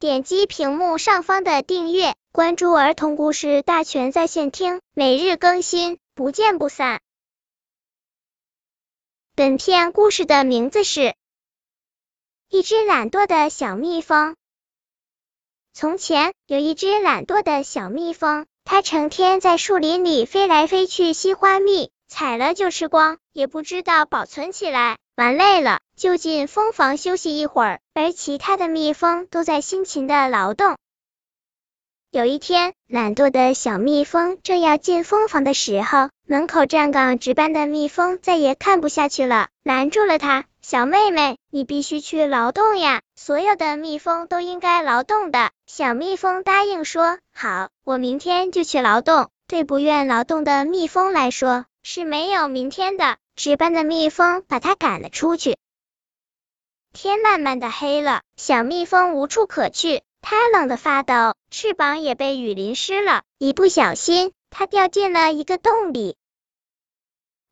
点击屏幕上方的订阅，关注儿童故事大全在线听，每日更新，不见不散。本片故事的名字是《一只懒惰的小蜜蜂》。从前有一只懒惰的小蜜蜂，它成天在树林里飞来飞去吸花蜜，采了就吃光，也不知道保存起来。玩累了，就进蜂房休息一会儿，而其他的蜜蜂都在辛勤的劳动。有一天，懒惰的小蜜蜂正要进蜂房的时候，门口站岗值班的蜜蜂再也看不下去了，拦住了它：“小妹妹，你必须去劳动呀，所有的蜜蜂都应该劳动的。”小蜜蜂答应说：“好，我明天就去劳动。”对不愿劳动的蜜蜂来说，是没有明天的。值班的蜜蜂把它赶了出去。天慢慢的黑了，小蜜蜂无处可去，它冷得发抖，翅膀也被雨淋湿了。一不小心，它掉进了一个洞里。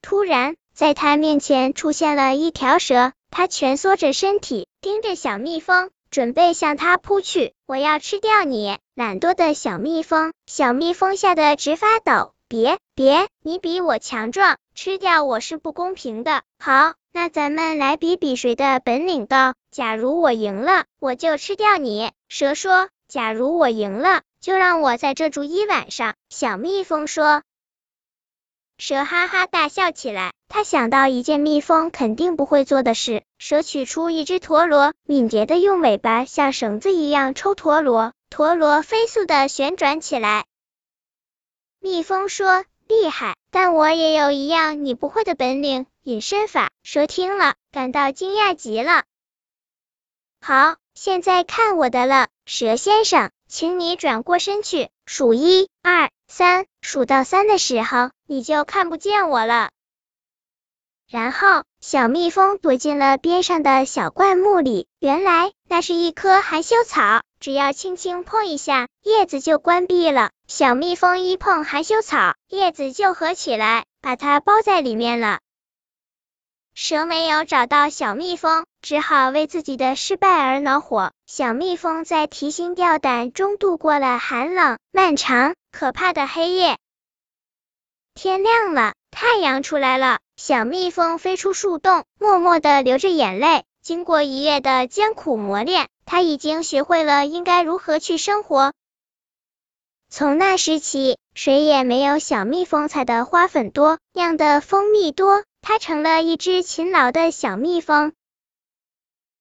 突然，在它面前出现了一条蛇，它蜷缩着身体，盯着小蜜蜂，准备向它扑去。我要吃掉你，懒惰的小蜜蜂！小蜜蜂吓得直发抖。别别，你比我强壮，吃掉我是不公平的。好，那咱们来比比谁的本领高。假如我赢了，我就吃掉你。蛇说，假如我赢了，就让我在这住一晚上。小蜜蜂说。蛇哈哈大笑起来，他想到一件蜜蜂肯定不会做的事。蛇取出一只陀螺，敏捷的用尾巴像绳子一样抽陀螺，陀螺飞速的旋转起来。蜜蜂说：“厉害，但我也有一样你不会的本领——隐身法。”蛇听了，感到惊讶极了。好，现在看我的了，蛇先生，请你转过身去，数一二三，数到三的时候，你就看不见我了。然后，小蜜蜂躲进了边上的小灌木里。原来，那是一棵含羞草。只要轻轻碰一下，叶子就关闭了。小蜜蜂一碰含羞草，叶子就合起来，把它包在里面了。蛇没有找到小蜜蜂，只好为自己的失败而恼火。小蜜蜂在提心吊胆中度过了寒冷、漫长、可怕的黑夜。天亮了，太阳出来了，小蜜蜂飞出树洞，默默的流着眼泪。经过一夜的艰苦磨练。他已经学会了应该如何去生活。从那时起，谁也没有小蜜蜂采的花粉多，酿的蜂蜜多。它成了一只勤劳的小蜜蜂。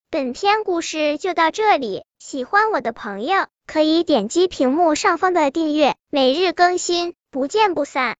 本篇故事就到这里，喜欢我的朋友可以点击屏幕上方的订阅，每日更新，不见不散。